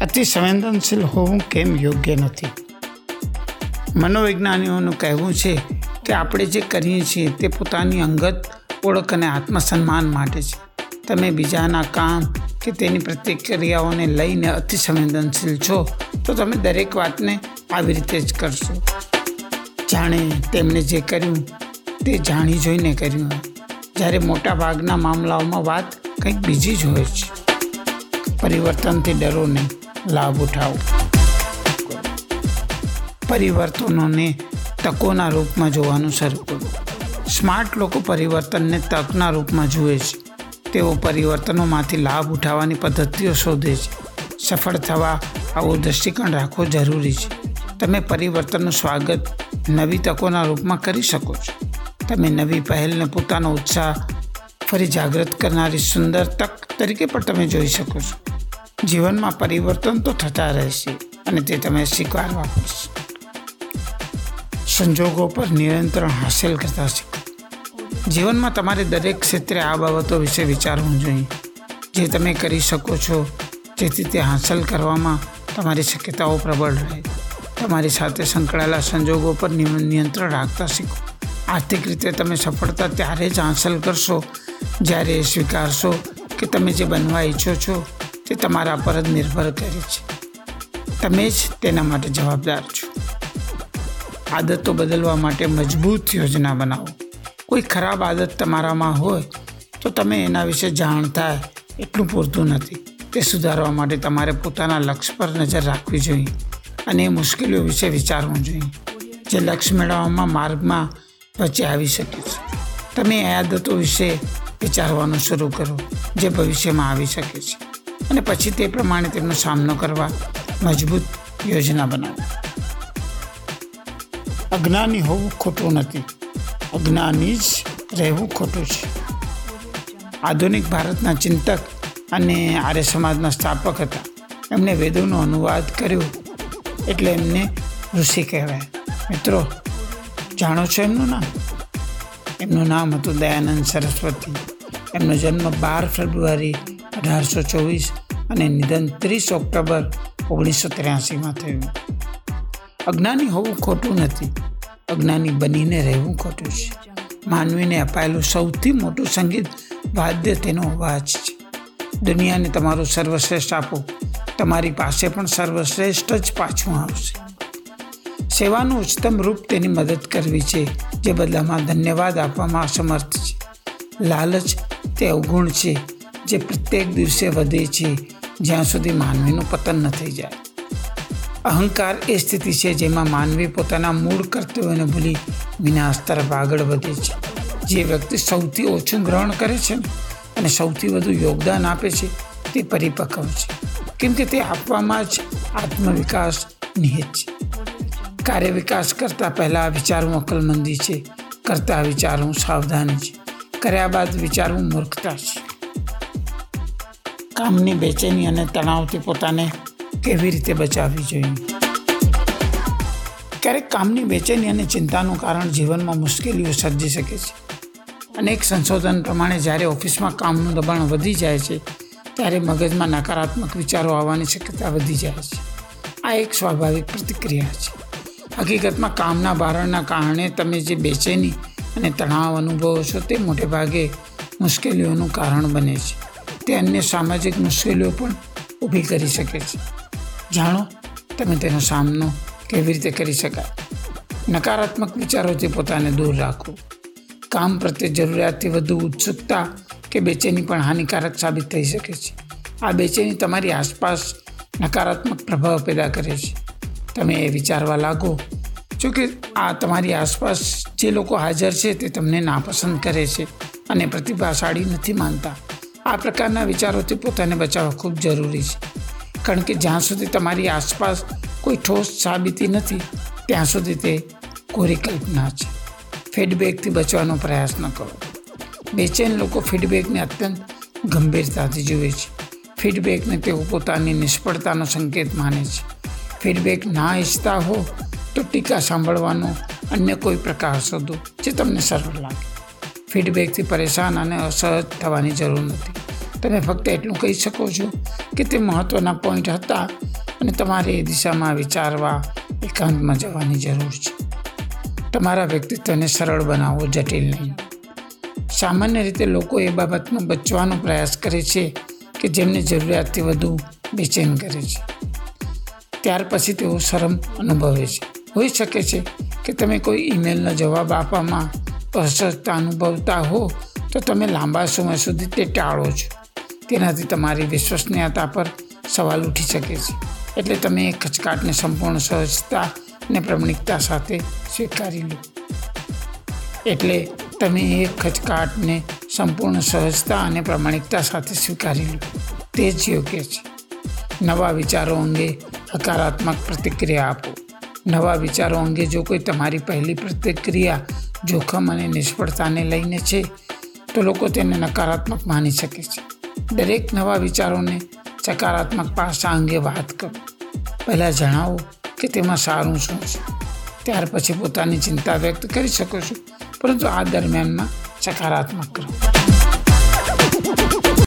અતિ સંવેદનશીલ હોવું કેમ યોગ્ય નથી મનોવૈજ્ઞાનિકોનું કહેવું છે કે આપણે જે કરીએ છીએ તે પોતાની અંગત ઓળખ અને આત્મસન્માન માટે છે તમે બીજાના કામ કે તેની પ્રતિક્રિયાઓને લઈને અતિ સંવેદનશીલ છો તો તમે દરેક વાતને આવી રીતે જ કરશો જાણે તેમણે જે કર્યું તે જાણી જોઈને કર્યું જ્યારે મોટા ભાગના મામલાઓમાં વાત કંઈક બીજી જ હોય છે. પરિવર્તનથી ડરો નહીં, લાભ ઉઠાવો. પરિવર્તનોને તકોના રૂપમાં જોવાનું શરૂ કરો. સ્માર્ટ લોકો પરિવર્તનને તકના રૂપમાં જુએ છે. તેઓ પરિવર્તનોમાંથી લાભ ઉઠાવવાની પદ્ધતિઓ શોધે છે. સફળ થવા આવો દૃષ્ટિકોણ રાખવો જરૂરી છે. તમે પરિવર્તનનું સ્વાગત નવી તકોના રૂપમાં કરી શકો છો. તમે નવી પહેલને પોતાનો ઉત્સાહ ફરી જાગૃત કરનારી સુંદર તક તરીકે પણ તમે જોઈ શકો છો. જીવનમાં પરિવર્તન તો થતા રહેશે અને તે તમે સ્વીકારવા પડશે. સંજોગો પર નિયંત્રણ હાંસલ કરતા શીખો. જીવનમાં તમારે દરેક ક્ષેત્રે આ બાબતો વિશે વિચારવું જોઈએ. જે તમે કરી શકો છો, જેથી તે હાંસલ કરવામાં તમારી શક્યતાઓ પ્રબળ રહે. તમારી સાથે સંકળાયેલા સંજોગો પર નિયંત્રણ રાખતા શીખો. આર્થિક રીતે તમે સફળતા ત્યારે જ હાંસલ કરશો, જ્યારે એ સ્વીકારશો કે તમે જે બનવા ઈચ્છો છો તે તમારા પર જ નિર્ભર કરે છે. તમે જ તેના માટે જવાબદાર છો. આદતો બદલવા માટે મજબૂત યોજના બનાવો. કોઈ ખરાબ આદત તમારામાં હોય તો તમે એના વિશે જાણતા એટલું પૂરતું નથી. તે સુધારવા માટે તમારે પોતાના લક્ષ્ય પર નજર રાખવી જોઈએ અને એ મુશ્કેલીઓ વિશે વિચારવું જોઈએ. જે લક્ષ્ય મેળવવામાં માર્ગમાં આવી શકે છે. તમે એ આદતો વિશે વિચારવાનું શરૂ કરો, જે ભવિષ્યમાં આવી શકે છે. અને પછી તે પ્રમાણે તેમનો સામનો કરવા મજબૂત યોજના બનાવો. અજ્ઞાની હોવું ખોટું નથી. અજ્ઞાની જ રહેવું ખોટું છે. આધુનિક ભારતના ચિંતક અને આર્ય સમાજના સ્થાપક હતા. એમણે વેદોનો અનુવાદ કર્યો. એટલે એમને ઋષિ કહેવાય. મિત્રો જાણો છો એમનું નામ? એમનું નામ હતું દયાનંદ સરસ્વતી. એમનો જન્મ બાર ફેબ્રુઆરી અઢારસો ચોવીસ અને નિધન ત્રીસ ઓક્ટોબર ઓગણીસો ત્ર્યાસીમાં થયું. અજ્ઞાની હોવું ખોટું નથી. અજ્ઞાની બનીને રહેવું ખોટું છે. માનવીને અપાયેલું સૌથી મોટું સંગીત વાદ્ય તેનો અવાજ છે. દુનિયાને તમારું સર્વશ્રેષ્ઠ આપો. તમારી પાસે પણ સર્વશ્રેષ્ઠ જ પાછું આવશે. સેવાનું ઉચ્ચતમ રૂપ તેની મદદ કરવી છે, જે બદલામાં ધન્યવાદ આપવામાં અસમર્થ છે. લાલચ તે અવગુણ છે, જે પ્રત્યેક દિવસે વધે છે, જ્યાં સુધી માનવીનું પતન ન થઈ જાય. અહંકાર એ સ્થિતિ છે, જેમાં માનવી પોતાના મૂળ કર્તવ્યોને ભૂલી વિનાશ તરફ આગળ વધે છે. જે વ્યક્તિ સૌથી ઓછું ગ્રહણ કરે છે અને સૌથી વધુ યોગદાન આપે છે, તે પરિપક્વ છે. કેમ કે તે આપવામાં જ આત્મવિકાસ નિહિત છે. કાર્ય વિકાસ કરતાં પહેલાં વિચારવું અકલમંદી છે. કરતાં વિચારવું સાવધાની છે. કર્યા બાદ વિચારવું મૂર્ખતા છે. કામની બેચેની અને તણાવથી પોતાને કેવી રીતે બચાવવી જોઈએ? ક્યારેક કામની બેચેની અને ચિંતાનું કારણ જીવનમાં મુશ્કેલીઓ સર્જી શકે છે. અનેક સંશોધન પ્રમાણે જ્યારે ઓફિસમાં કામનું દબાણ વધી જાય છે, ત્યારે મગજમાં નકારાત્મક વિચારો આવવાની શક્યતા વધી જાય છે. આ એક સ્વાભાવિક પ્રતિક્રિયા છે. હકીકતમાં કામના ભારણના કારણે તમે જે બેચેની અને તણાવ અનુભવો છો તે મોટે ભાગે મુશ્કેલીઓનું કારણ બને છે. તે અન્ય સામાજિક મુશ્કેલીઓ પણ ઊભી કરી શકે છે. જાણો, તમે તેનો સામનો કેવી રીતે કરી શકાય? નકારાત્મક વિચારોથી પોતાને દૂર રાખો. કામ પ્રત્યે જરૂરિયાતથી વધુ ઉત્સુકતા કે બેચેની પણ હાનિકારક સાબિત થઈ શકે છે. આ બેચેની તમારી આસપાસ નકારાત્મક પ્રભાવ પેદા કરે છે. તમે વિચારવા લાગો. જો કે આ તમારી આસપાસ જે લોકો હાજર છે તે તમને નાપસંદ કરે છે અને પ્રતિભાશાળી નથી માનતા. આ પ્રકારના વિચારોથી પોતાને બચાવવા ખૂબ જરૂરી છે. કારણ કે જ્યાં સુધી તમારી આસપાસ કોઈ ઠોસ સાબિતી નથી, ત્યાં સુધી તે કોરી કલ્પના છે. ફીડબેકથી બચવાનો પ્રયાસ ન કરો. બેચેન લોકો ફીડબેકને અત્યંત ગંભીરતાથી જુએ છે. ફીડબેકને તેઓ પોતાની નિષ્ફળતાનો સંકેત માને છે. ફીડબેક ના ઈચ્છતા હો તો ટીકા સાંભળવાનો અન્ય કોઈ પ્રકાર શોધો જે તમને સરળ લાગે. ફીડબેકથી પરેશાન અને અસહજ થવાની જરૂર નથી. તમે ફક્ત એટલું કહી શકો છો કે તે મહત્ત્વના પોઈન્ટ હતા અને તમારે એ દિશામાં વિચારવા, એકાંતમાં જવાની જરૂર છે. તમારા વ્યક્તિત્વને સરળ બનાવવો જટિલ નહીં. સામાન્ય રીતે લોકો એ બાબતમાં બચવાનો પ્રયાસ કરે છે કે જેમને જરૂરિયાતથી વધુ બેચેન કરે છે. ત્યાર પછી તેઓ શરમ અનુભવે છે. હોઈ શકે છે કે તમે કોઈ ઈમેલનો જવાબ આપવામાં અસહજતા અનુભવતા હો, તો તમે લાંબા સમય સુધી તે ટાળો છો. તેનાથી તમારી વિશ્વસનીયતા પર સવાલ ઉઠી શકે છે. એટલે તમે એ ખચકાટને સંપૂર્ણ સહજતા અને પ્રમાણિકતા સાથે સ્વીકારી લો. એટલે તમે એ ખચકાટને સંપૂર્ણ સહજતા અને પ્રમાણિકતા સાથે સ્વીકારી લો. તે જ યોગ્ય છે. નવા વિચારો અંગે હકારાત્મક પ્રતિક્રિયા આપો. નવા વિચારો અંગે જો કોઈ તમારી પહેલી પ્રતિક્રિયા જોખમ અને નિષ્ફળતાને લઈને છે, તો લોકો તેને નકારાત્મક માની શકે છે. દરેક નવા વિચારોને સકારાત્મક પાસા અંગે વાત કરો. પહેલાં જણાવો કે તેમાં સારું શું છે? ત્યાર પછી પોતાની ચિંતા વ્યક્ત કરી શકો છો, પરંતુ આ દરમિયાનમાં સકારાત્મક કરો